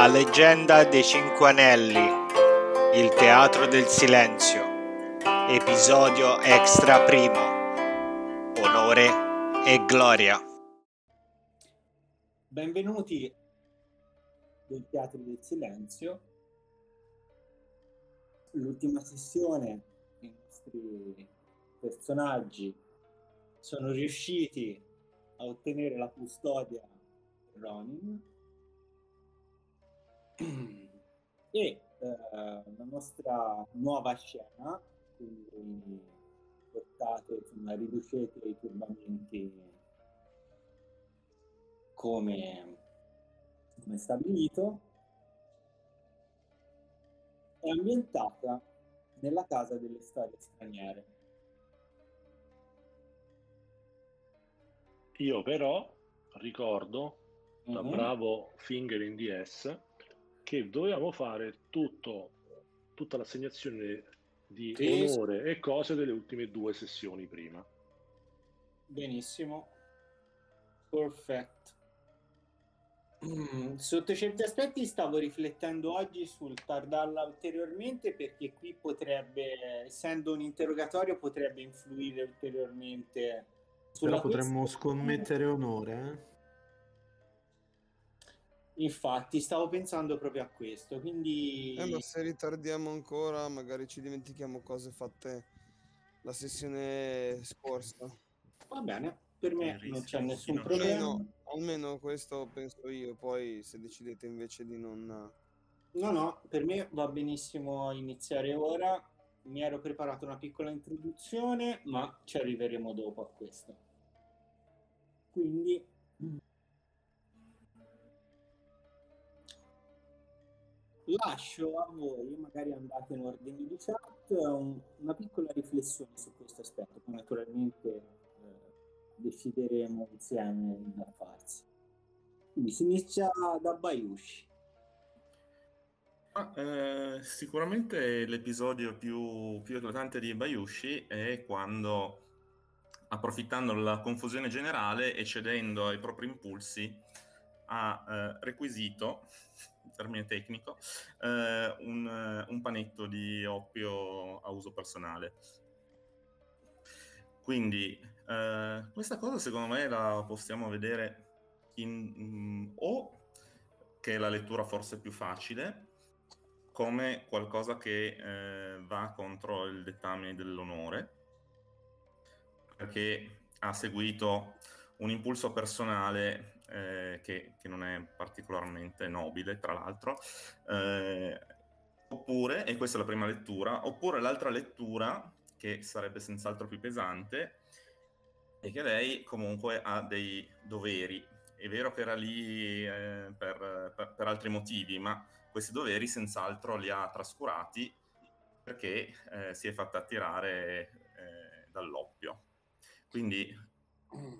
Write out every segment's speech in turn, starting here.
La leggenda dei Cinque Anelli, il teatro del silenzio, episodio extra primo, onore e gloria. Benvenuti del Teatro del Silenzio. L'ultima sessione, i nostri personaggi sono riusciti a ottenere la custodia di Ronin e eh, la nostra nuova scena, quindi portate, insomma, riducete i turbamenti come, come stabilito, è ambientata nella casa delle storie straniere. Io però ricordo, da Mhm. bravo Finger in DS, che dovevamo fare tutto, tutta l'assegnazione di Sì. onore e cose delle ultime due sessioni prima. Benissimo. Perfetto. Mm, Sotto certi aspetti stavo riflettendo oggi sul tardarla ulteriormente perché qui potrebbe, essendo un interrogatorio, potrebbe influire ulteriormente sulla Però potremmo questione. scommettere onore, eh? Infatti, stavo pensando proprio a questo, quindi Eh, ma se ritardiamo ancora, magari ci dimentichiamo cose fatte la sessione scorsa. va bene, per me Il non c'è nessun non- problema. Almeno, almeno questo penso io, poi se decidete invece di non... No, no, per me va benissimo iniziare ora. Mi ero preparato una piccola introduzione, ma ci arriveremo dopo a questo. Quindi lascio a voi, magari andate in ordine di chat, un- una piccola riflessione su questo aspetto, poi naturalmente eh, decideremo insieme da farsi. Quindi si inizia da Bayushi. Ah, eh, sicuramente l'episodio più, più eclatante di Bayushi è quando, approfittando della confusione generale e cedendo ai propri impulsi, ha eh, requisito, termine tecnico, eh, un, eh, un panetto di oppio a uso personale. Quindi eh, questa cosa secondo me la possiamo vedere in, mm, o che è la lettura forse più facile, come qualcosa che eh, va contro il dettame dell'onore, perché ha seguito un impulso personale eh, che, che non è particolarmente nobile, tra l'altro, eh, oppure, e questa è la prima lettura, oppure l'altra lettura, che sarebbe senz'altro più pesante, è che lei comunque ha dei doveri. È vero che era lì eh, per, per- per altri motivi, ma questi doveri senz'altro li ha trascurati perché eh, si è fatta attirare eh, dall'oppio. Quindi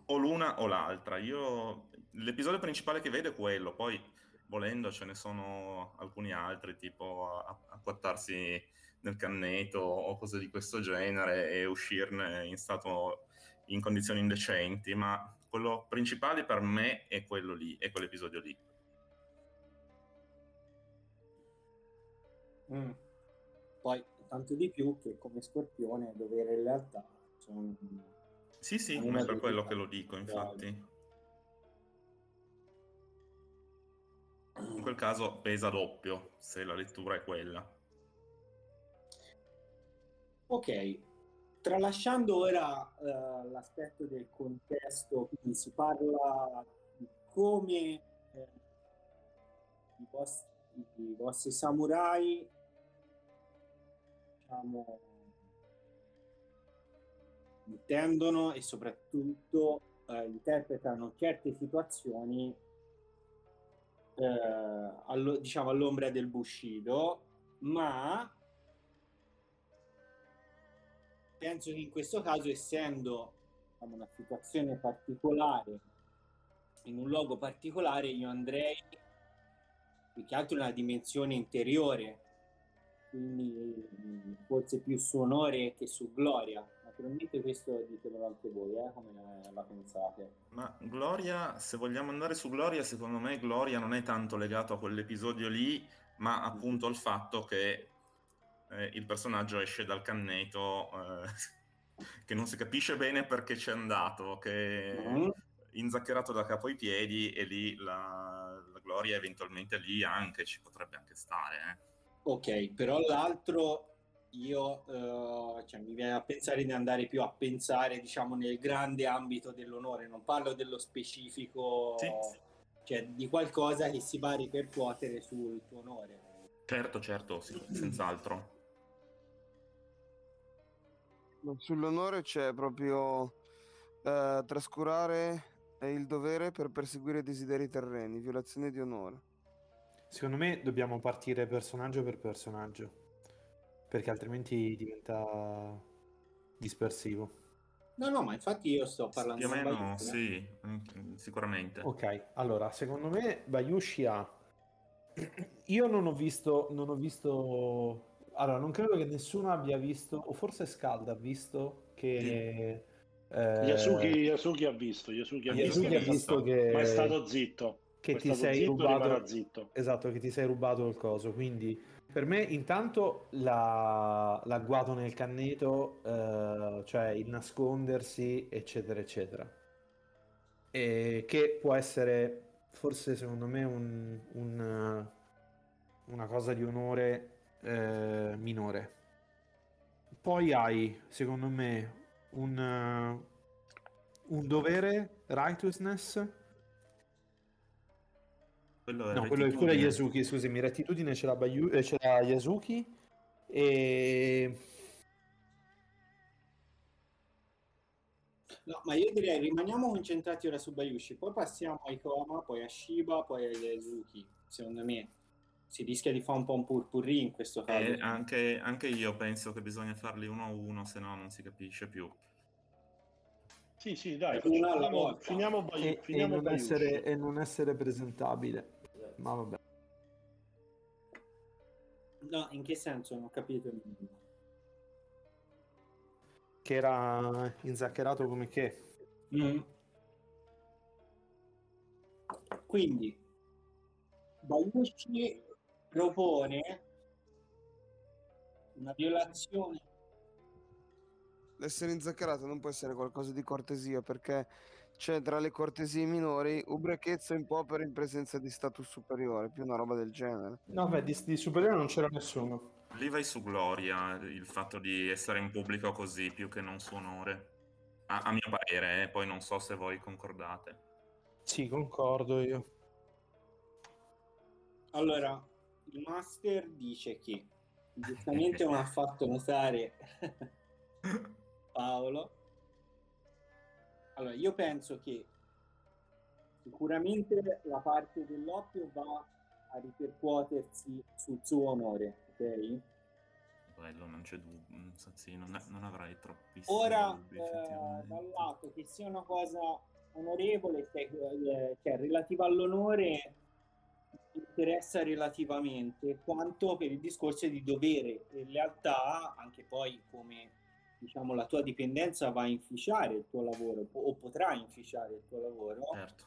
o l'una o l'altra. Io l'episodio principale che vedo è quello, poi volendo ce ne sono alcuni altri, tipo acquattarsi nel canneto o cose di questo genere e uscirne in stato in condizioni indecenti, ma quello principale per me è quello lì, è quell'episodio lì. Mm. Poi tanto di più che come scorpione dovere in realtà sono Sì, sì, è per quello che lo dico, infatti. In quel caso pesa doppio, se la lettura è quella. Ok, tralasciando ora eh, l'aspetto del contesto, quindi si parla di come eh, i, vostri, i vostri samurai diciamo, intendono e soprattutto eh, interpretano certe situazioni eh, allo- diciamo all'ombra del Bushido, ma penso che in questo caso, essendo diciamo, una situazione particolare, in un luogo particolare, io andrei più che altro nella dimensione interiore, quindi forse più su onore che su gloria. Naturalmente questo ditemelo anche voi, eh, come la, pensate. Ma Gloria, se vogliamo andare su Gloria, secondo me Gloria non è tanto legato a quell'episodio lì, ma appunto al fatto che eh, il personaggio esce dal canneto eh, che non si capisce bene perché c'è andato, che è Mm. inzaccherato da capo ai piedi e lì la, la Gloria eventualmente lì anche ci potrebbe anche stare. eh. Ok, però l'altro io eh, cioè, mi viene a pensare di andare più a pensare, diciamo, nel grande ambito dell'onore, non parlo dello specifico, Sì. cioè di qualcosa che si va a ripercuotere sul tuo onore. Certo, certo, sì, senz'altro. Sull'onore c'è proprio eh, trascurare il dovere per perseguire desideri terreni, violazione di onore. Secondo me dobbiamo partire personaggio per personaggio, perché altrimenti diventa dispersivo. No, no, ma infatti io sto parlando Più o di meno Bayushi, eh. sì, mm, sicuramente. Ok, allora, secondo me Bayushi ha... Io non ho visto, non ho visto... Allora, non credo che nessuno abbia visto, o forse Scalda ha visto che... eh, Yasuki, Yasuki ha visto, Yasuki ha Yasuki visto, ha visto che... ma è stato zitto. che Ma è ti stato sei zitto, rubato zitto. esatto che ti sei rubato il coso quindi per me intanto la- l'agguato nel canneto eh, cioè il nascondersi eccetera eccetera. E che può essere forse secondo me un- un, una cosa di onore eh, minore. Poi hai secondo me un, un dovere righteousness Quello è No, quello, quello è. Yasuki, scusami, rettitudine ce l'ha, Bayu- eh, ce l'ha Yasuki e... No, ma io direi rimaniamo concentrati ora su Bayushi, poi passiamo ai Koma, poi a Shiba, poi a Yasuki. Secondo me si rischia di fare un po' un purpurri in questo caso. E anche, anche io penso che bisogna farli uno a uno, se no non si capisce più. Sì, sì, dai, finiamo, finiamo, Bayu- e- e non Bayushi. essere, e non essere presentabile. Ma vabbè. No, in che senso? Non ho capito. Che era inzaccherato come che. Mm. Quindi Bayushi propone una violazione L'essere inzaccherato non può essere qualcosa di cortesia perché c'è tra le cortesie minori ubriachezza in popera in presenza di status superiore, più una roba del genere. No, beh, di, di superiore non c'era nessuno. Lì vai su Gloria, il fatto di essere in pubblico così più che non su onore. A, a mio parere, eh, poi non so se voi concordate. Sì, concordo io. Allora, il master dice che giustamente non ha fatto notare Paolo. Allora, io penso che sicuramente la parte dell'oppio va a ripercuotersi sul suo onore, ok? Quello non c'è dubbio, mm, sì, non, non avrai troppissimi Ora, dubbi, eh, dal lato che sia una cosa onorevole, cioè, eh, cioè relativa all'onore, interessa relativamente, quanto per il discorso di dovere e lealtà, anche poi come diciamo la tua dipendenza va a inficiare il tuo lavoro o potrà inficiare il tuo lavoro. Certo.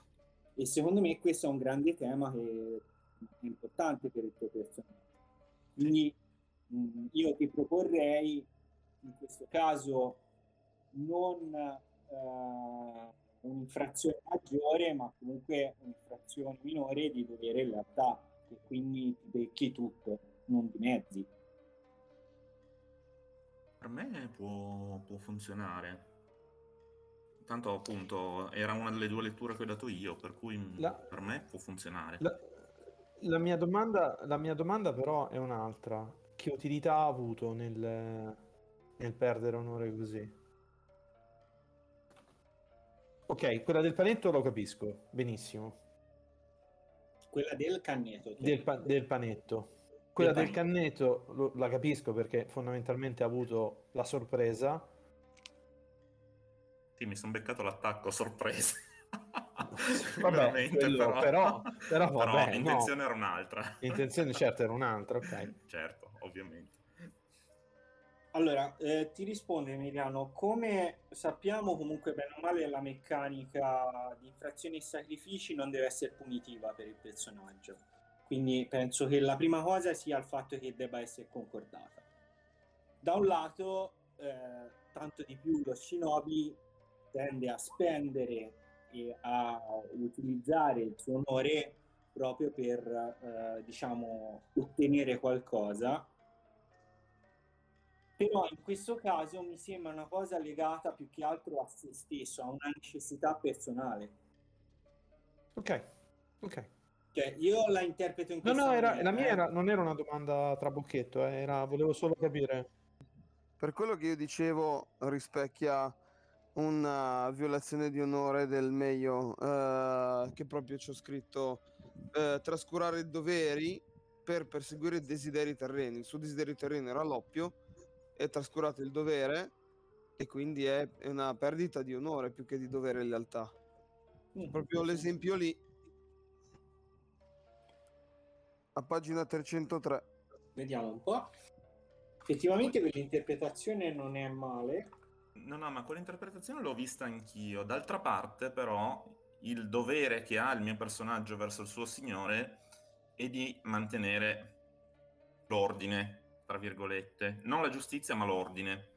E secondo me questo è un grande tema che è importante per il tuo personaggio. Quindi mh, io ti proporrei in questo caso non eh, un'infrazione maggiore, ma comunque un'infrazione minore di dovere in realtà, che quindi ti becchi tutto, non di mezzi. Per me può, può funzionare. Tanto appunto era una delle due letture che ho dato io, per cui La- per me può funzionare. La, la mia domanda, la mia domanda però è un'altra. Che utilità ha avuto nel, nel perdere onore così? Ok, quella del panetto lo capisco, benissimo. Quella del cannetto. cioè- Del, pa- del panetto. Quella Del cannetto lo- la capisco perché fondamentalmente ha avuto la sorpresa. Sì, mi sono beccato l'attacco sorpresa. Vabbè, quello- però, però- però vabbè, no. l'intenzione era un'altra. L'intenzione certo era un'altra, ok. certo, ovviamente. Allora, eh, ti risponde Emiliano, come sappiamo comunque bene o male la meccanica di infrazioni e sacrifici non deve essere punitiva per il personaggio, quindi penso che la prima cosa sia il fatto che debba essere concordata. Da un lato, eh, tanto di più lo shinobi tende a spendere e a utilizzare il suo onore proprio per, eh, diciamo, ottenere qualcosa però in questo caso mi sembra una cosa legata più che altro a se stesso, a una necessità personale. Ok, ok. Cioè, io la interpreto in No, questa no, era, maniera, la mia eh. era- non era una domanda trabocchetto, eh, era, volevo solo capire. Per quello che io dicevo rispecchia una violazione di onore del meglio eh, che proprio ci ho scritto eh, trascurare i doveri per perseguire i desideri terreni. Il suo desiderio terreno era l'oppio e trascurato il dovere e quindi è una perdita di onore più che di dovere e lealtà. Mm, Proprio l'esempio lì a pagina 303. Vediamo un po'. Effettivamente quell'interpretazione non è male. No, no, ma quell'interpretazione l'ho vista anch'io. D'altra parte, però, il dovere che ha il mio personaggio verso il suo signore è di mantenere l'ordine, tra virgolette. Non la giustizia, ma l'ordine.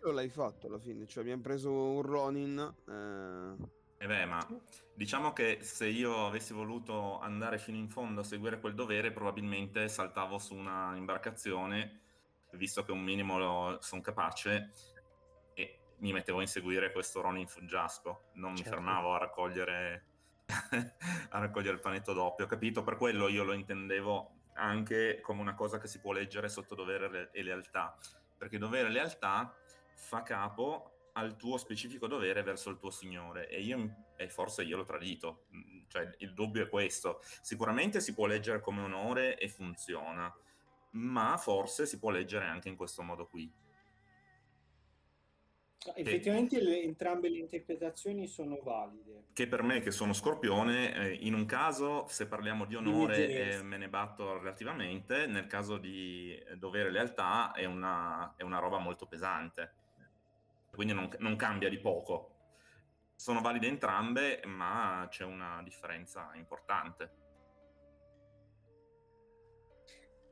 Quello l'hai fatto alla fine, cioè abbiamo preso un Ronin eh, E beh, ma diciamo che se io avessi voluto andare fino in fondo a seguire quel dovere, probabilmente saltavo su una imbarcazione, visto che un minimo sono capace, e mi mettevo a inseguire questo Ronin fuggiasco. Non mi Certo. fermavo a raccogliere, a raccogliere il panetto doppio. Capito? Per quello io lo intendevo anche come una cosa che si può leggere sotto dovere e lealtà. Perché dovere e lealtà fa capo al tuo specifico dovere verso il tuo signore e, io, e forse io l'ho tradito. Mm, Cioè, il dubbio è questo. Sicuramente si può leggere come onore e funziona, ma forse si può leggere anche in questo modo qui. Effettivamente le- entrambe le interpretazioni sono valide. Che per me, che sono scorpione, eh, in un caso, se parliamo di onore, eh, me ne batto relativamente, nel caso di dovere e lealtà è una, è una roba molto pesante. Quindi non, non cambia di poco. Sono valide entrambe, ma c'è una differenza importante.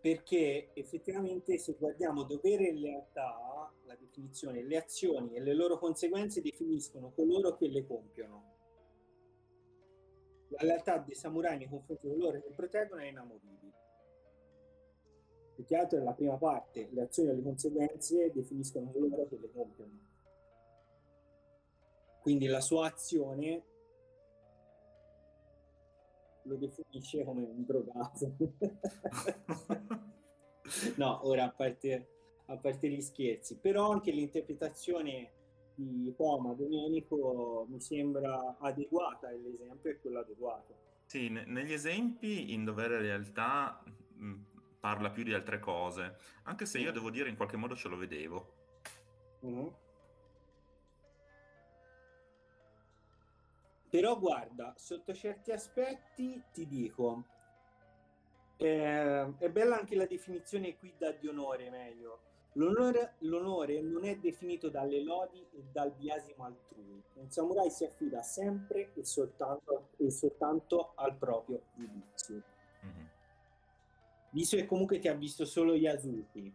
Perché effettivamente se guardiamo dovere e lealtà, la definizione, le azioni e le loro conseguenze definiscono coloro che le compiono. La lealtà dei samurai nei confronti di coloro che proteggono è inamovibile. Più che altro nella prima parte, le azioni e le conseguenze definiscono coloro che le compiono. Quindi la sua azione lo definisce come un drogato. no, ora a parte, a parte gli scherzi, però anche l'interpretazione di Toma Domenico mi sembra adeguata e l'esempio è quello adeguato. Sì, ne- negli esempi in dovere lealtà mh, parla più di altre cose, anche se io devo dire in qualche modo ce lo vedevo. Mhm. Però guarda, sotto certi aspetti ti dico, eh, è bella anche la definizione qui da di onore, meglio. L'onore, l'onore non è definito dalle lodi e dal biasimo altrui. Un samurai si affida sempre e soltanto, e soltanto al proprio giudizio. Mhm. Visto che comunque ti ha visto solo Yasuki.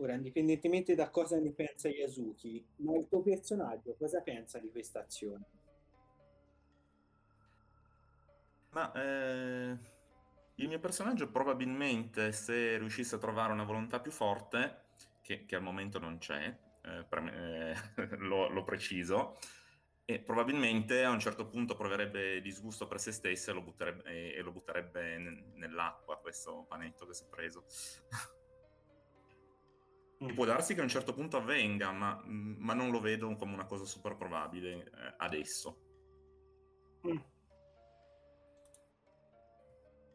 Ora, indipendentemente da cosa ne pensa Yasuki, ma il tuo personaggio cosa pensa di questa azione? Ma eh, il mio personaggio probabilmente se riuscisse a trovare una volontà più forte, che, che al momento non c'è, eh, per me- eh, lo, lo preciso, e probabilmente a un certo punto proverebbe disgusto per se stesso e lo butterebbe, e- lo butterebbe nell'acqua questo panetto che si è preso. E Può darsi che a un certo punto avvenga, ma, ma non lo vedo come una cosa super probabile eh, adesso. Mm.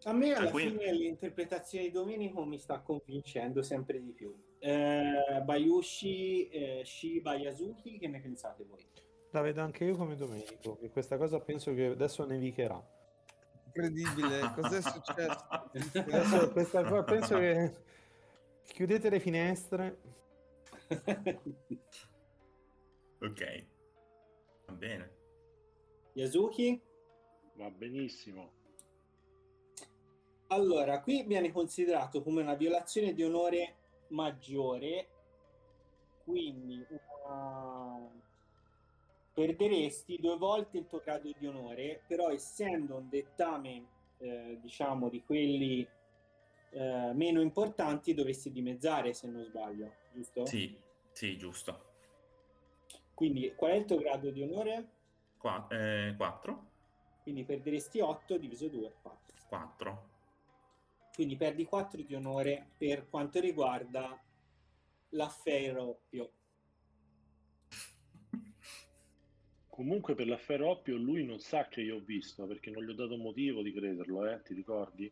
A me alla Ah, quindi- fine l'interpretazione di Domenico mi sta convincendo sempre di più. Eh, Bayushi, eh, Shiba, Yasuki, che ne pensate voi? La vedo anche io come Domenico, che questa cosa penso che adesso nevicherà. Incredibile, cos'è successo? Adesso questa penso che Chiudete le finestre. Ok, va bene. Yasuki? Va benissimo. Allora, qui viene considerato come una violazione di onore maggiore, quindi una- perderesti due volte il tuo grado di onore, però essendo un dettame, eh, diciamo, di quelli eh, meno importanti, dovresti dimezzare, se non sbaglio, giusto? Sì, sì, giusto. Quindi, qual è il tuo grado di onore? Qua, eh, 4? Quindi perderesti 8 diviso 2, 4. 4. Quindi perdi 4 di onore per quanto riguarda l'afferroppio. Comunque per l'affare Oppio lui non sa che io ho visto perché non gli ho dato motivo di crederlo, eh? Ti ricordi?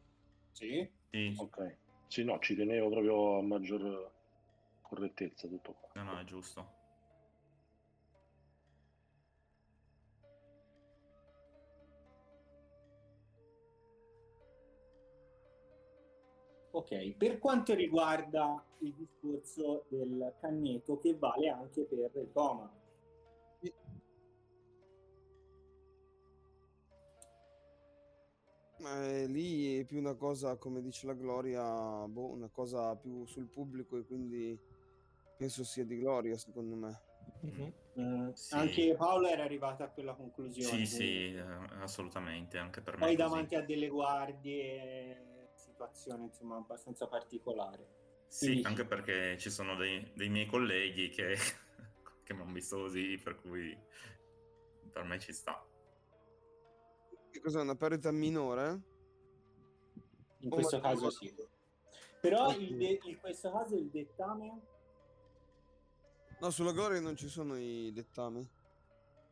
Sì. Sì, Ok. Sì, no, ci tenevo proprio a maggior correttezza tutto qua. no, no, è giusto. Ok, per quanto riguarda il discorso del canneto che vale anche per il coma. È lì è più una cosa, come dice la Gloria, boh, una cosa più sul pubblico e quindi penso sia di Gloria, secondo me. Mhm. Mm, Sì. Anche Paolo era arrivato a quella conclusione. Sì, quindi- sì, eh, assolutamente, anche per me. Poi è così. davanti a delle guardie, situazione insomma abbastanza particolare. Sì, Quindi- anche perché ci sono dei, dei miei colleghi che, che mi hanno visto così, per cui per me ci sta. Che cos'è, una perdita minore? In Oh, questo caso sì. Però de- in questo caso il dettame, No, sulla Gloria non ci sono i dettami.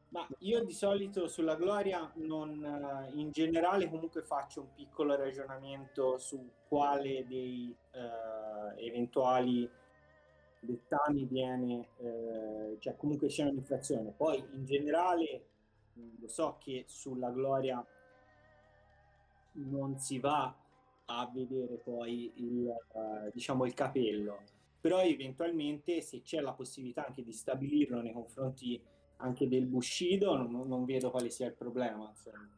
ma io di solito sulla gloria non, eh, in generale comunque faccio un piccolo ragionamento su quale dei eh, eventuali dettami viene, eh, cioè comunque c'è un'inflazione. Poi in generale lo so che sulla gloria non si va a vedere poi il, eh, diciamo il capello, però eventualmente se c'è la possibilità anche di stabilirlo nei confronti anche del Bushido, non, non vedo quale sia il problema. insomma.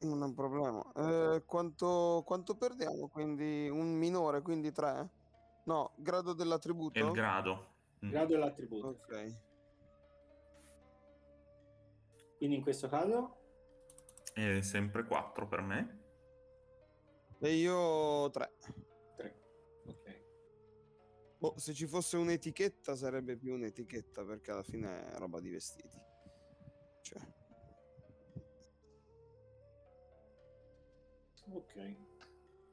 Non è un problema. Eh, quanto, quanto perdiamo? Quindi un minore, quindi 3? No, grado dell'attributo? È il grado. Mm. Grado dell'attributo. sì. Ok. Quindi in questo caso È sempre 4 per me. E io 3. 3. Ok. Boh, se ci fosse un'etichetta sarebbe più un'etichetta perché alla fine è roba di vestiti. Cioè, Ok.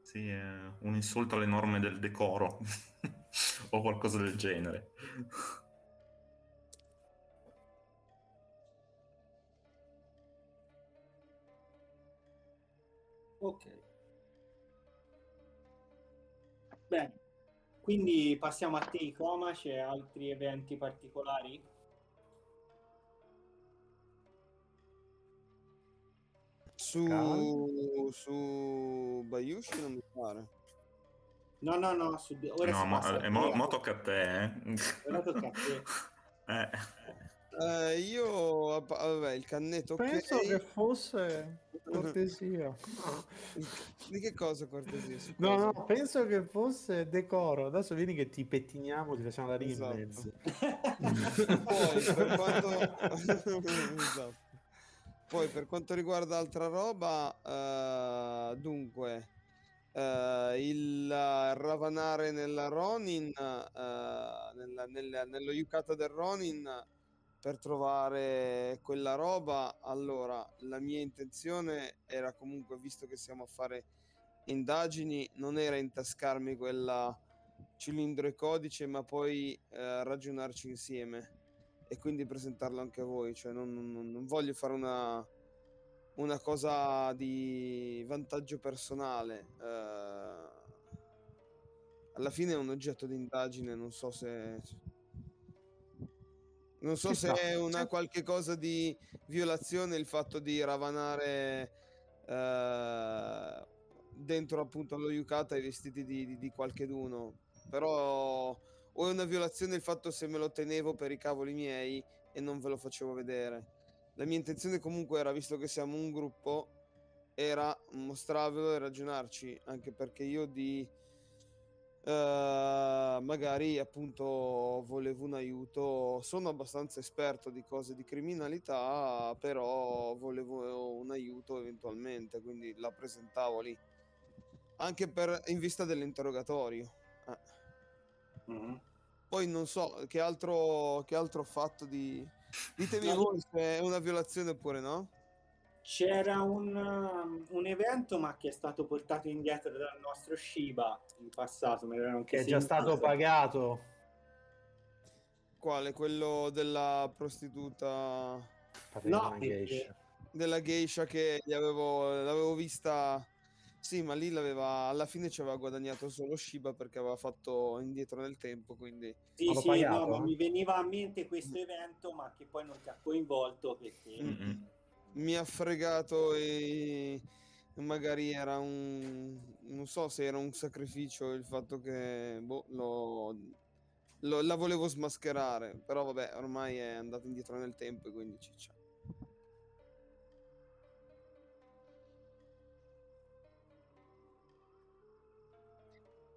Sì, è un insulto alle norme del decoro o qualcosa del genere. Ok. Bene. Quindi passiamo a te, Icoma, c'è altri eventi particolari? su, su Bayushi non mi pare. No, no, no, su- ora no, si mo, eh, mo- mo tocca a te, eh. Ora tocca a te. Eh, Eh, io, vabbè, il cannetto. Penso che fosse cortesia. Di che cosa cortesia? Su No, cosa? no, penso che fosse decoro. Adesso vieni che ti pettiniamo, ti facciamo la rima Esatto. in mezzo. Poi per quanto... Esatto. Poi per quanto riguarda altra roba, eh, dunque, eh, il eh, ravanare nella Ronin, eh, nella- nella- nello Yukata del Ronin per trovare quella roba, allora la mia intenzione era comunque, visto che siamo a fare indagini, non era intascarmi quella cilindro e codice, ma poi eh, ragionarci insieme e quindi presentarlo anche a voi. Cioè, non, non- non voglio fare una, una cosa di vantaggio personale. eh, alla fine è un oggetto di indagine, non so se. Non so se è una qualche cosa di violazione il fatto di ravanare eh, dentro appunto allo yukata i vestiti di, di, di qualcheduno. Però o è una violazione il fatto se me lo tenevo per i cavoli miei e non ve lo facevo vedere. La mia intenzione comunque era, visto che siamo un gruppo, era mostrarvelo e ragionarci, anche perché io di eh, magari appunto volevo un aiuto. Sono abbastanza esperto di cose di criminalità, però volevo un aiuto eventualmente, quindi la presentavo lì. Anche per, in vista dell'interrogatorio. Eh. Mhm. Poi non so che altro, che altro ho fatto di... Ditemi No, voi se è una violazione oppure no. C'era un, um, un evento, ma che è stato portato indietro dal nostro Shiba in passato. Che è già stato pagato. Quale? Quello della prostituta... No, perché- della geisha che gli avevo, l'avevo vista. Sì, ma lì l'aveva alla fine ci aveva guadagnato solo Shiba perché aveva fatto indietro nel tempo, quindi Sì, l'ho sì, pagato, no, eh? mi veniva a mente questo evento, ma che poi non ti ha coinvolto perché... Mm-mm. mi ha fregato e magari era un non so se era un sacrificio il fatto che boh, lo, lo- la volevo smascherare, però vabbè, ormai è andato indietro nel tempo e quindi ciccia.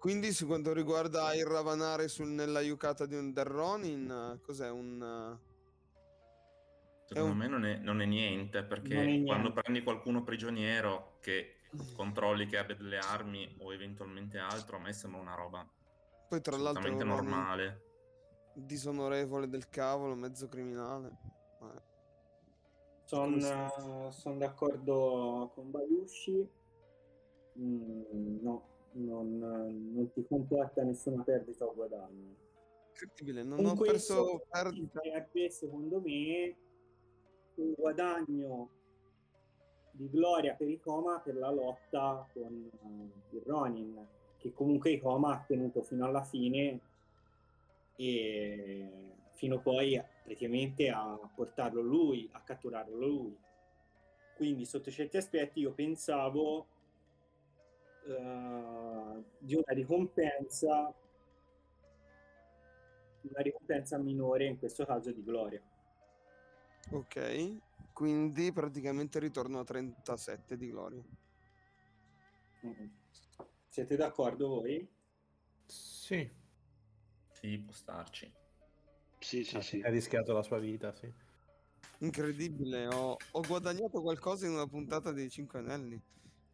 Quindi su quanto riguarda il ravanare sul, nella yukata di un del Ronin, cos'è un... eh, Secondo È un- me non è, non è niente, perché Non è niente. quando prendi qualcuno prigioniero che controlli che abbia delle armi o eventualmente altro, a me sembra una roba Poi tra l'altro Ronin normale. disonorevole del cavolo, mezzo criminale. Eh, Sono d'accordo con Bayushi. Mm, no, non, non ti comporta nessuna perdita o guadagno. Incredibile, non Con ho perso perdita. secondo me, un guadagno di gloria per Ikoma per la lotta con eh, il Ronin, che comunque Ikoma ha tenuto fino alla fine e fino poi praticamente a portarlo lui, a catturarlo lui. Quindi sotto certi aspetti io pensavo di una ricompensa una ricompensa minore in questo caso di gloria. Ok, quindi praticamente ritorno a 37 di gloria. Mm. Siete d'accordo voi? Sì, Sì, può starci. Sì, sì, ha sì. ha rischiato la sua vita, sì. Incredibile, ho, ho guadagnato qualcosa in una puntata dei 5 anelli.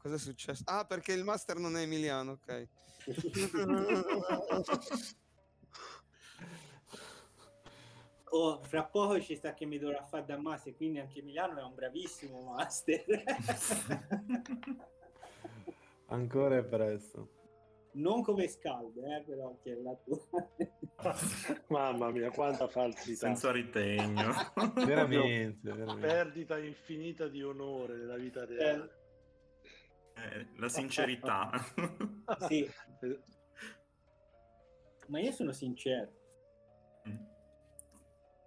Cosa è successo? Ah, perché il master non è Emiliano, ok. Oh, fra poco ci sta che mi dovrà fare da master, quindi anche Milano è un bravissimo master. Ancora è presto. non come scaldo, eh, però che è la tua. Mamma mia, quanta falsità. Senza ritegno. Veramente, veramente. Perdita infinita di onore nella vita reale. Eh, la sincerità. sì, Eh, ma io sono sincero. Mm.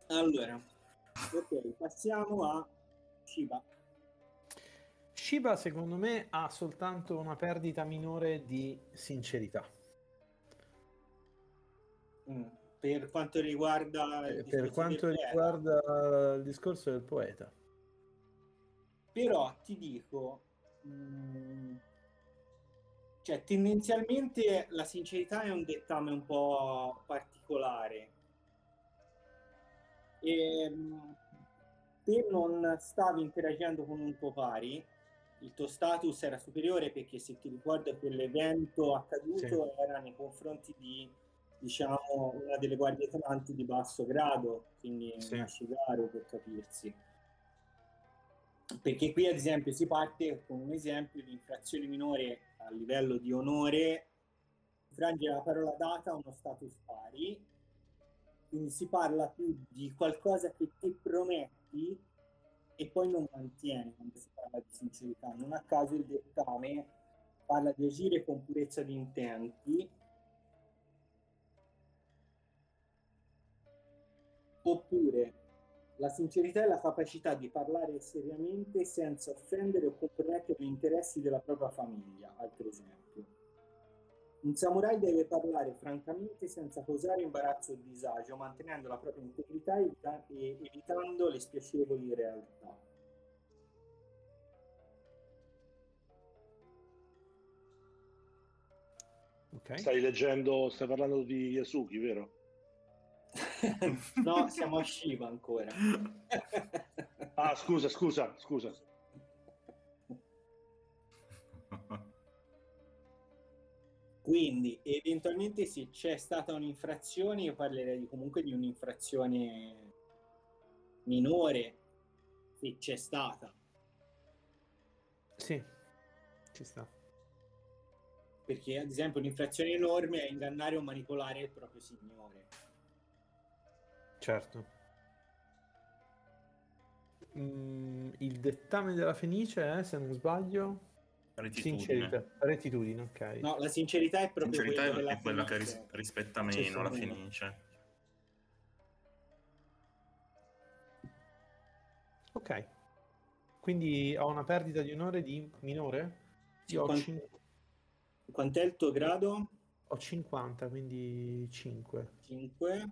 Allora, ok, passiamo a Shiba. Shiba secondo me ha soltanto una perdita minore di sincerità. Mm. Per quanto riguarda il Eh, Per quanto riguarda il discorso del poeta. però ti dico, mm, cioè tendenzialmente la sincerità è un dettame un po' particolare. E, mm, te non stavi interagendo con un tuo pari, il tuo status era superiore perché se ti ricordo quell'evento accaduto era nei confronti di diciamo una delle guardie tenanti di basso grado, quindi Sì. una Shigaru per capirsi. Perché qui ad esempio si parte con un esempio di infrazione minore a livello di onore, infrangere la parola data a uno status pari, quindi si parla più di qualcosa che ti prometti e poi non mantieni quando si parla di sincerità. Non a caso il dettame parla di agire con purezza di intenti. Oppure La sincerità è la capacità di parlare seriamente senza offendere o compromettere gli interessi della propria famiglia, altro esempio. Un samurai deve parlare francamente senza causare imbarazzo o disagio, mantenendo la propria integrità e evitando le spiacevoli realtà. Ok. Stai leggendo, stai parlando di Yasuki, vero? No, siamo a Shiva ancora. Ah, scusa, scusa, scusa. Quindi, eventualmente, se c'è stata un'infrazione, io parlerei di- comunque di un'infrazione minore, se c'è stata. Sì, ci sta. Perché, ad esempio, un'infrazione enorme è ingannare o manipolare il proprio signore. Certo. Mm, il dettame della Fenice è, se non sbaglio, Rettitudine. sincerità, rettitudine, ok. No, la sincerità è proprio Sincerità quella è, quella che ris- rispetta Sì, meno sì, la sì. Fenice. Ok. Quindi ho una perdita di onore di minore? Ho, Quant- cin- Quant'è il tuo grado? ho 50, quindi 5. 5.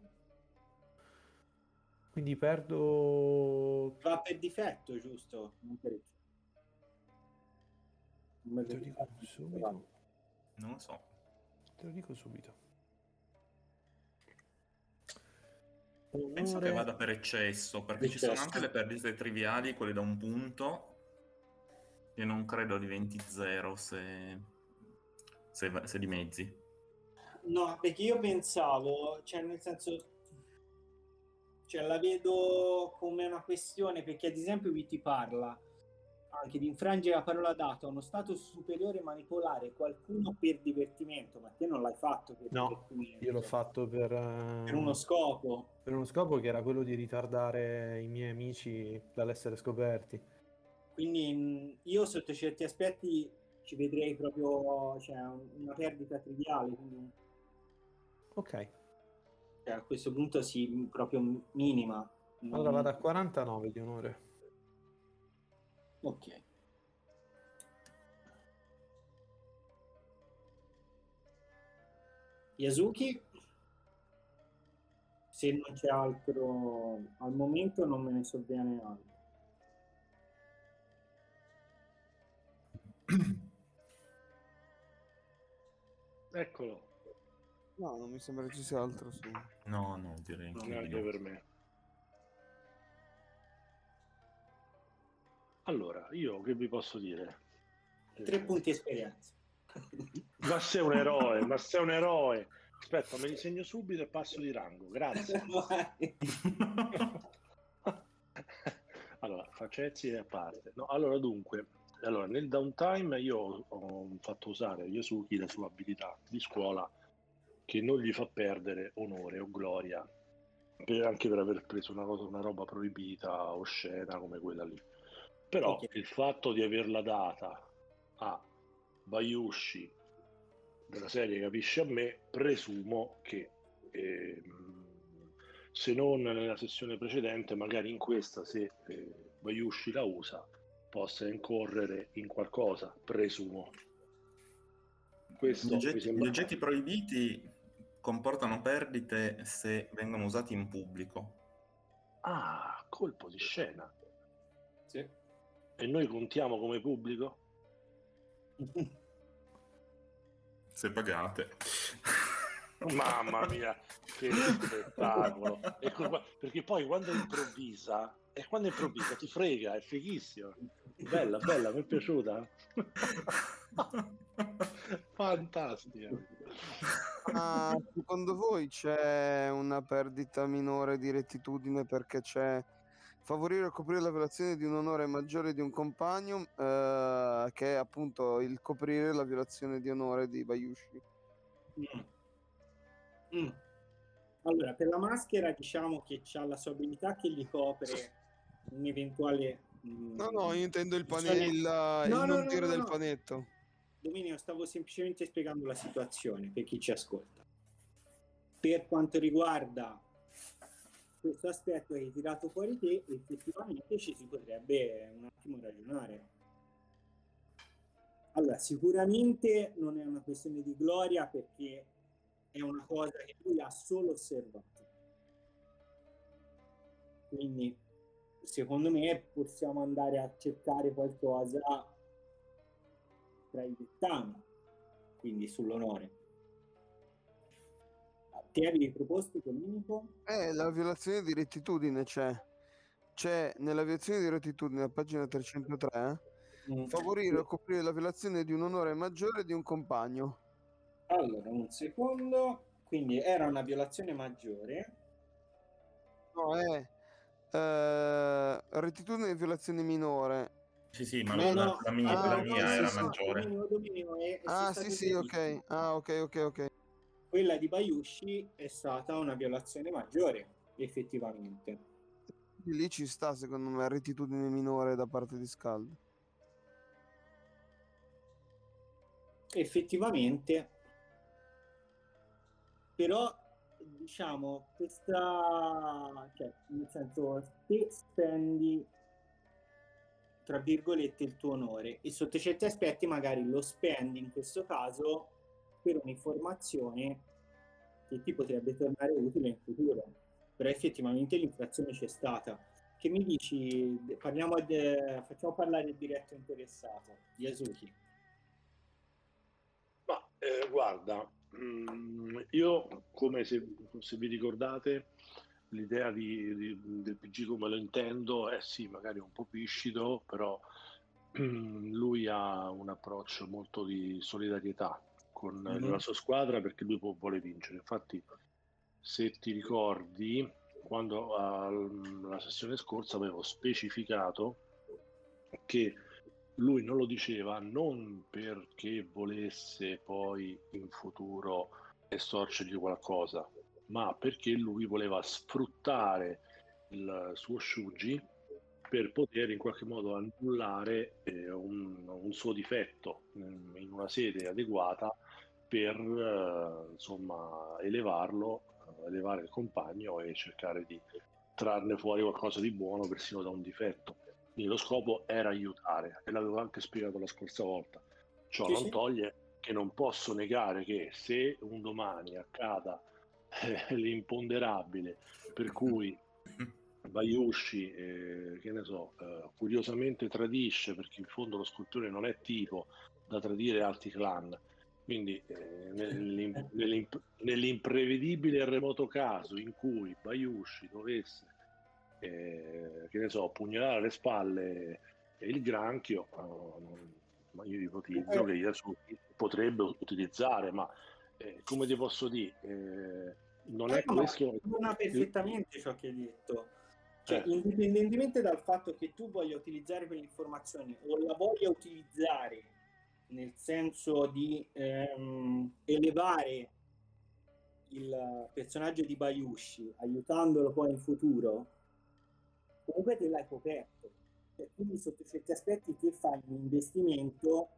Quindi perdo... Va per difetto, giusto? Non per Non Te lo dico subito. Non lo so. Te lo dico subito. Penso che vada per eccesso, perché ci Eccesso. sono anche le perdite triviali, quelle da un punto, che non credo diventi zero se, se, se dimezzi. No, perché io pensavo, cioè nel senso, cioè la vedo come una questione, perché ad esempio qui ti parla anche di infrangere la parola data a uno stato superiore manipolare qualcuno per divertimento, ma te non l'hai fatto per No, divertimento. Io l'ho fatto per, eh, per uno scopo. per uno scopo che era quello di ritardare i miei amici dall'essere scoperti. Quindi io sotto certi aspetti ci vedrei proprio cioè, un- una perdita triviale, quindi Ok, cioè, a questo punto sì, proprio minima. allora vado a 49 di onore. Ok. Yasuki, se non c'è altro al momento non me ne sovviene altro. Eccolo, No, non mi sembra ci sia altro su. No, no, direi anche no. per me. Allora, io che vi posso dire? Tre Eh, punti esperienza. Ma sei un eroe, ma sei un eroe. Aspetta, me li segno subito e passo di rango, grazie. Allora, facezzi a parte. No, allora, dunque, allora, nel downtime io ho fatto usare a Yasuki la sua abilità di scuola che non gli fa perdere onore o gloria, per- anche per aver preso una, cosa, una roba proibita, oscena come quella lì. Però Ok. il fatto di averla data a Bayushi della serie Capisci a me, presumo che ehm, se non nella sessione precedente, magari in questa, se eh, Bayushi la usa, possa incorrere in qualcosa, presumo. Questo Gli mi oggetti, sembra... gli oggetti proibiti comportano perdite se vengono usati in pubblico. Ah, colpo di scena. Sì. E noi contiamo come pubblico? Se pagate. Mamma mia, che spettacolo! E co- perché poi quando improvvisa, e quando improvvisa ti frega, è fighissimo. Bella, bella, mi è piaciuta. Fantastica. Ma secondo voi c'è una perdita minore di rettitudine perché c'è favorire o coprire la violazione di un onore maggiore di un compagno, eh, che è appunto il coprire la violazione di onore di Bayushi? Mm. Mm. Allora, per la maschera diciamo che c'ha la sua abilità che gli copre un eventuale... mm, No, no, io intendo il, pane- bisogna- il, il No, no, non no, dire no, del no. panetto. Dominio, stavo semplicemente spiegando la situazione per chi ci ascolta. Per quanto riguarda questo aspetto che hai tirato fuori te, effettivamente ci si potrebbe un attimo ragionare. Allora, sicuramente non è una questione di gloria perché è una cosa che lui ha solo osservato. Quindi, secondo me, possiamo andare a cercare qualcosa tra i dettami, quindi sull'onore. Ti avevi proposto, Domenico? Eh, la violazione di rettitudine c'è. C'è nella violazione di rettitudine, a pagina 303, mm. favorire o coprire la violazione di un onore maggiore di un compagno. Allora, un secondo. Quindi era una violazione maggiore. No, è eh, rettitudine e violazione minore. Sì, sì, ma no, la, la mia, ah, la mia no, era sì, maggiore. Dominio, dominio è, è ah, sì, sì, ok. Ah, ok, ok, ok quella di Bayushi è stata una violazione maggiore, effettivamente. Lì ci sta, secondo me, rettitudine minore da parte di Scald. Effettivamente, però diciamo questa cioè nel senso se spendi tra virgolette il tuo onore e sotto certi aspetti magari lo spendi in questo caso per un'informazione che ti potrebbe tornare utile in futuro. Però effettivamente l'inflazione c'è stata. Che mi dici? Parliamo de... facciamo parlare il diretto interessato, Yasuki. Ma eh, guarda, mm, io come se, se, vi ricordate, l'idea di, di, del PG come lo intendo è sì, magari un po' piscido, però lui ha un approccio molto di solidarietà con mm-hmm. la sua squadra perché lui può, vuole vincere. Infatti, se ti ricordi, quando alla sessione scorsa avevo specificato che lui non lo diceva non perché volesse poi in futuro estorcergli qualcosa, ma perché lui voleva sfruttare il suo Shuji per poter in qualche modo annullare eh, un, un, suo difetto in, una sede adeguata per eh, insomma elevarlo, eh, elevare il compagno e cercare di trarne fuori qualcosa di buono persino da un difetto. Quindi lo scopo era aiutare e l'avevo anche spiegato la scorsa volta. Ciò sì, non toglie che non posso negare che se un domani accada eh, l'imponderabile per cui Bayushi, eh, che ne so, eh, curiosamente tradisce perché in fondo lo scultore non è tipo da tradire altri clan. Quindi eh, nell'im- nell'imp- nell'imprevedibile e remoto caso in cui Bayushi dovesse, eh, che ne so, pugnalare alle spalle il granchio, uh, io ipotizzo che Yasuki potrebbe utilizzare, ma eh, come ti posso dire, eh, non è no, questo... Non perfettamente ciò che hai detto. Cioè, indipendentemente dal fatto che tu voglia utilizzare quell'informazione o la voglia utilizzare nel senso di ehm, elevare il personaggio di Bayushi, aiutandolo poi in futuro, comunque te l'hai coperto. Cioè, quindi sotto certi aspetti te fai un investimento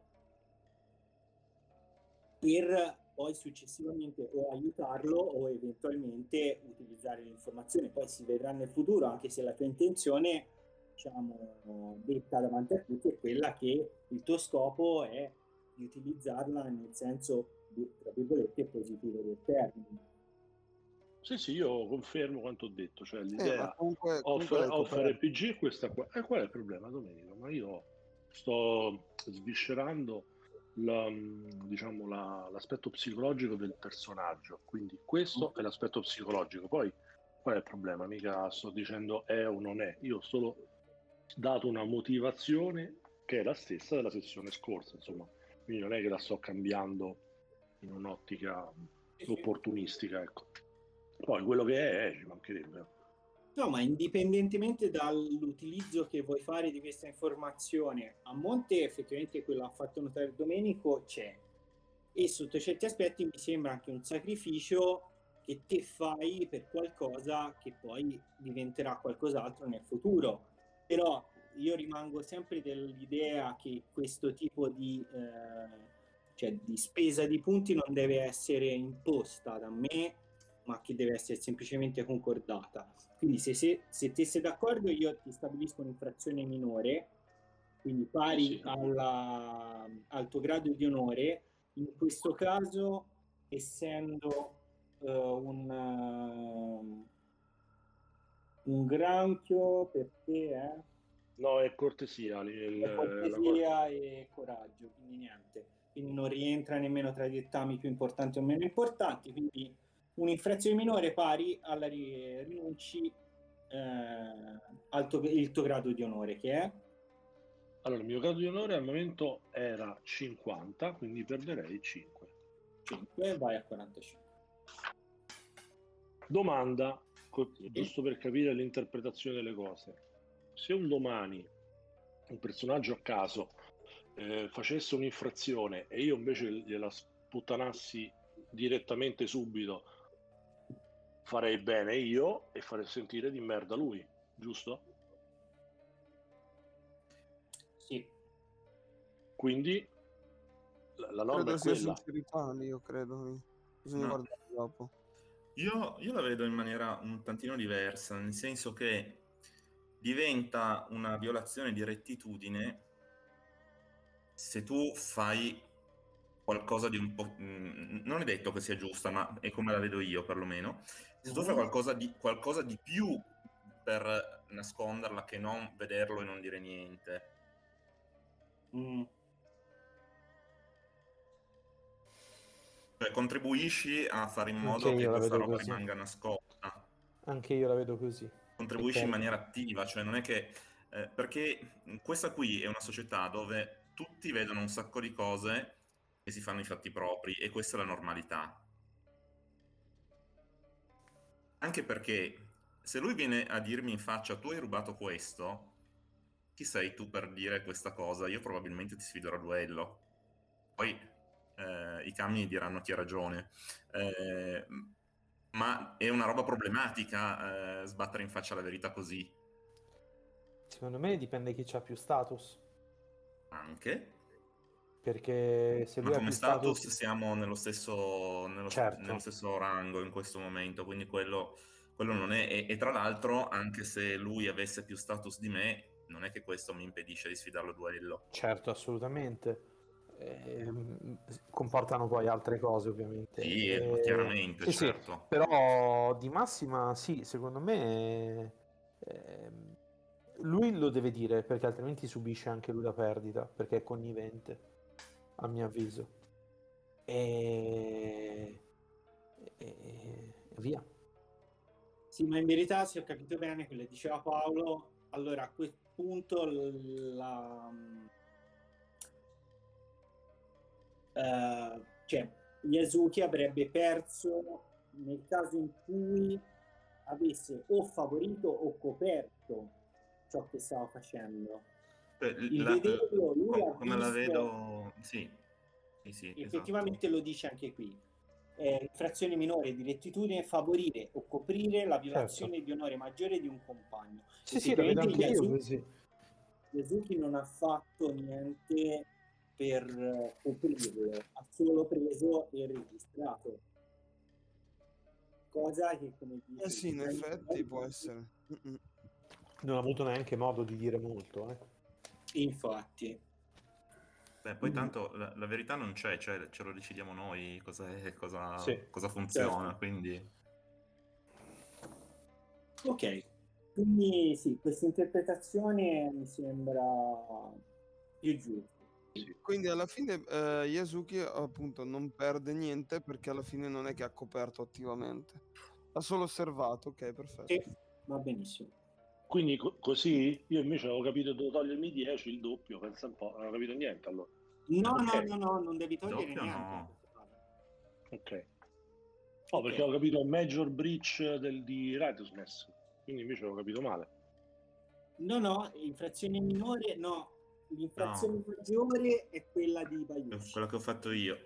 per poi successivamente o aiutarlo o eventualmente utilizzare l'informazione. Poi si vedrà nel futuro, anche se la tua intenzione, diciamo, detta davanti a tutti è quella che il tuo scopo è di utilizzarla nel senso, tra virgolette, positivo del termine. Sì, sì, io confermo quanto ho detto, cioè eh, l'idea eh, comunque, comunque offer, RPG è questa qua. E eh, qual è il problema, Domenico? Ma io sto sviscerando la, diciamo, la, l'aspetto psicologico del personaggio, quindi questo mm. è l'aspetto psicologico. Poi qual è il problema? Mica sto dicendo è o non è, io ho solo dato una motivazione che è la stessa della sessione scorsa, insomma quindi non è che la sto cambiando in un'ottica opportunistica, ecco. Poi quello che è, è ci mancherebbe. No, ma indipendentemente dall'utilizzo che vuoi fare di questa informazione, a monte effettivamente quello ha fatto notare Domenico c'è. E sotto certi aspetti mi sembra anche un sacrificio che te fai per qualcosa che poi diventerà qualcos'altro nel futuro. Però io rimango sempre dell'idea che questo tipo di, eh, cioè di spesa di punti non deve essere imposta da me ma che deve essere semplicemente concordata. Quindi se, se, se te sei d'accordo io ti stabilisco un'infrazione minore, quindi pari alla, al tuo grado di onore, in questo caso essendo uh, un, uh, un granchio per te. Eh? No, è cortesia. Il, è cortesia e coraggio, quindi niente. Quindi non rientra nemmeno tra i dettami più importanti o meno importanti, quindi un'infrazione minore pari alla rinunci eh, al tuo, il tuo grado di onore, che è? Allora, il mio grado di onore al momento era 50, quindi perderei 5. 5 vai a 45. Domanda, giusto per capire l'interpretazione delle cose. Se un domani un personaggio a caso eh, facesse un'infrazione e io invece gliela sputtanassi direttamente subito, farei bene io e farei sentire di merda lui, giusto? Sì. Quindi la, la norma credo è quella. sincerità, io credo. Bisogna no. guardare dopo. Io, io la vedo in maniera un tantino diversa, nel senso che diventa una violazione di rettitudine se tu fai qualcosa di un po'... Mm, non è detto che sia giusta, ma è come la vedo io perlomeno. Se tu fai mm-hmm. qualcosa di, qualcosa di più per nasconderla che non vederlo e non dire niente. Mm. Cioè, contribuisci a fare in modo Anche che questa roba così. rimanga nascosta. Anche io la vedo così. Contribuisci in maniera attiva, cioè non è che... Eh, perché questa qui è una società dove tutti vedono un sacco di cose e si fanno i fatti propri e questa è la normalità. Anche perché se lui viene a dirmi in faccia tu hai rubato questo, chi sei tu per dire questa cosa? Io probabilmente ti sfiderò a duello. Poi eh, i camion diranno chi ha ragione. Eh, ma è una roba problematica eh, sbattere in faccia la verità così. Secondo me dipende chi ha più status. Anche. Perché se lui ma come status, status, siamo nello stesso, nello, certo. nello stesso, rango in questo momento, quindi quello, quello non è... E, e tra l'altro, anche se lui avesse più status di me, non è che questo mi impedisce di sfidarlo a duello. Certo, assolutamente eh, comportano poi altre cose ovviamente. Sì, eh, chiaramente, sì, certo. Sì, però di massima sì, secondo me eh, lui lo deve dire perché altrimenti subisce anche lui la perdita perché è connivente, a mio avviso. E, e via. Sì, ma in verità, se ho capito bene quello che diceva Paolo, allora a quel punto la, uh, cioè Yasuki avrebbe perso nel caso in cui avesse o favorito o coperto ciò che stava facendo. Il la, vederlo, lui come, come la vedo, sì, sì, sì effettivamente esatto. lo dice anche qui. Eh, infrazione minore di rettitudine favorire o coprire la violazione certo. di onore maggiore di un compagno. Sì, sì, lo vedo anche Yasuki, io così. Yasuki non ha fatto niente per coprirlo, ha solo preso e registrato. Cosa che come dice... Eh sì, in effetti può essere. Non ha avuto neanche modo di dire molto, eh. Infatti. Beh, poi tanto la, la, verità non c'è, cioè ce lo decidiamo noi cosa, è, cosa, sì, cosa funziona, certo. quindi... Ok, quindi sì, questa interpretazione mi sembra più giusta. Quindi alla fine eh, Yasuki appunto non perde niente perché alla fine non è che ha coperto attivamente. Ha solo osservato, ok, perfetto. Sì, va benissimo. Quindi co- così io invece avevo capito devo togliermi 10, il doppio, pensa un po', non ho capito niente allora. No, okay. no, no, no, non devi togliere doppio, niente. No. Ok. Oh, perché okay. ho capito Major Breach del, di Righteousness, quindi invece avevo capito male. No, no, infrazione minore, no, L'infrazione no. maggiore è quella di Bayushi. Quello che ho fatto io.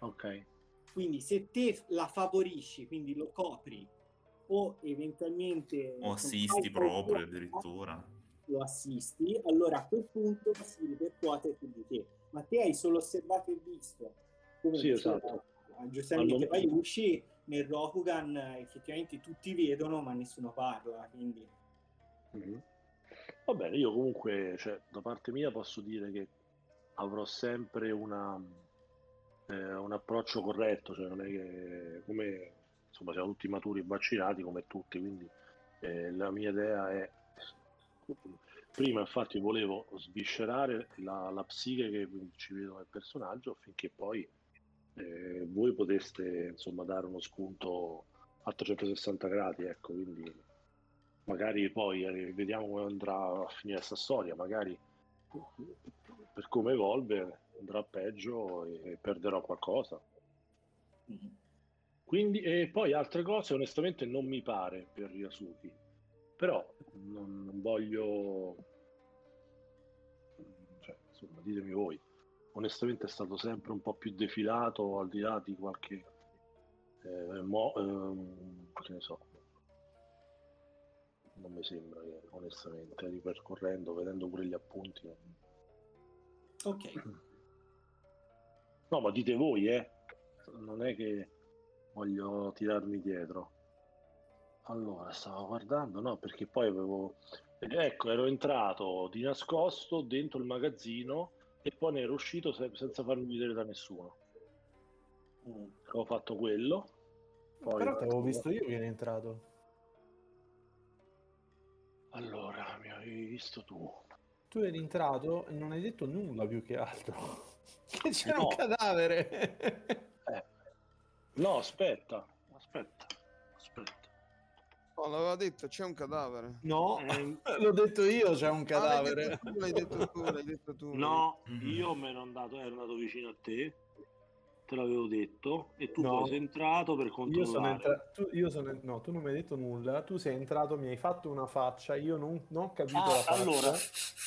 Ok. Quindi se te la favorisci, quindi lo copri o eventualmente... O assisti proprio addirittura. Lo assisti, allora a quel punto si ripercuote su di te. Ma te hai solo osservato e visto. Come sì, esatto. giustamente Bayushi, nel Rokugan effettivamente tutti vedono ma nessuno parla, quindi... Mhm. Va bene, io comunque, cioè, da parte mia posso dire che avrò sempre una, eh, un approccio corretto, cioè non è che come insomma siamo tutti maturi e vaccinati come tutti, quindi eh, la mia idea è prima infatti volevo sviscerare la, la psiche che ci vedo nel personaggio affinché poi eh, voi poteste insomma dare uno spunto a 360 gradi, ecco, quindi magari poi eh, vediamo come andrà a finire questa storia, magari per come evolve andrà peggio e perderò qualcosa. Quindi, e poi altre cose onestamente non mi pare per Ryasuki, però non, non voglio, cioè, insomma, ditemi voi, onestamente è stato sempre un po' più defilato al di là di qualche, eh, mo, ehm, che ne so, non mi sembra che onestamente ripercorrendo, vedendo pure gli appunti. non- Ok, No, ma dite voi, eh. Non è che voglio tirarmi dietro. Allora, stavo guardando, no, perché poi avevo... Ecco, ero entrato di nascosto dentro il magazzino e poi ne ero uscito se- senza farmi vedere da nessuno. Mm. Avevo fatto quello. Poi... Però ti avevo visto io che eri entrato. Allora, mi avevi visto tu. Tu eri entrato e non hai detto nulla più che altro. Che c'era No. un cadavere. No, aspetta, aspetta, aspetta. Oh, l'aveva detto, c'è un cadavere. No, Eh, l'ho detto io, c'è un Ah, cadavere. l'hai detto tu, l'hai detto tu. No, Mhm. io me ero andato, ero andato vicino a te, te l'avevo detto, e tu No. sei entrato per Io sono controllare. entrato. Tu, io sono en- No, tu non mi hai detto nulla. Tu sei entrato, mi hai fatto una faccia. Io non, non ho capito Ah, la faccia. allora,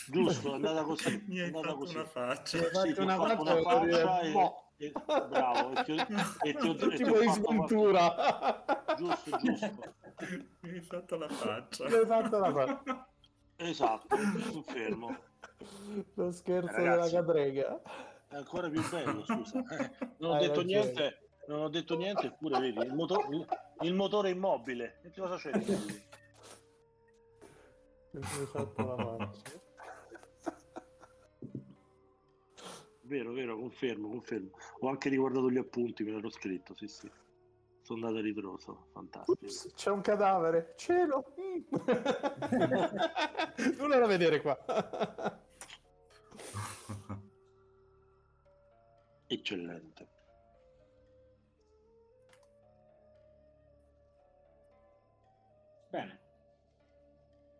giusto, è andata così. Mi è hai andata fatto così. una faccia. Mi hai Sì, fatto ho una faccia, una faccia e- boh. E- bravo, e ti ho- e ti ho- e ti ho fatto- sventura. Giusto, giusto. Mi hai fatto la faccia. Mi hai fatto la faccia. Esatto, confermo. Lo scherzo Ragazzi. della cadrega. È ancora più bello, scusa. Non ho Hai detto ragione. niente, non ho detto niente, eppure vedi, il, moto- il- il motore immobile. E che cosa c'è? di meglio? Mi hai fatto la faccia. Vero, vero, confermo, confermo. Ho anche riguardato gli appunti, me l'ero scritto, sì, sì. Sono andato a ritroso, fantastico. Ups, c'è un cadavere. Cielo. Non era vedere qua. Eccellente.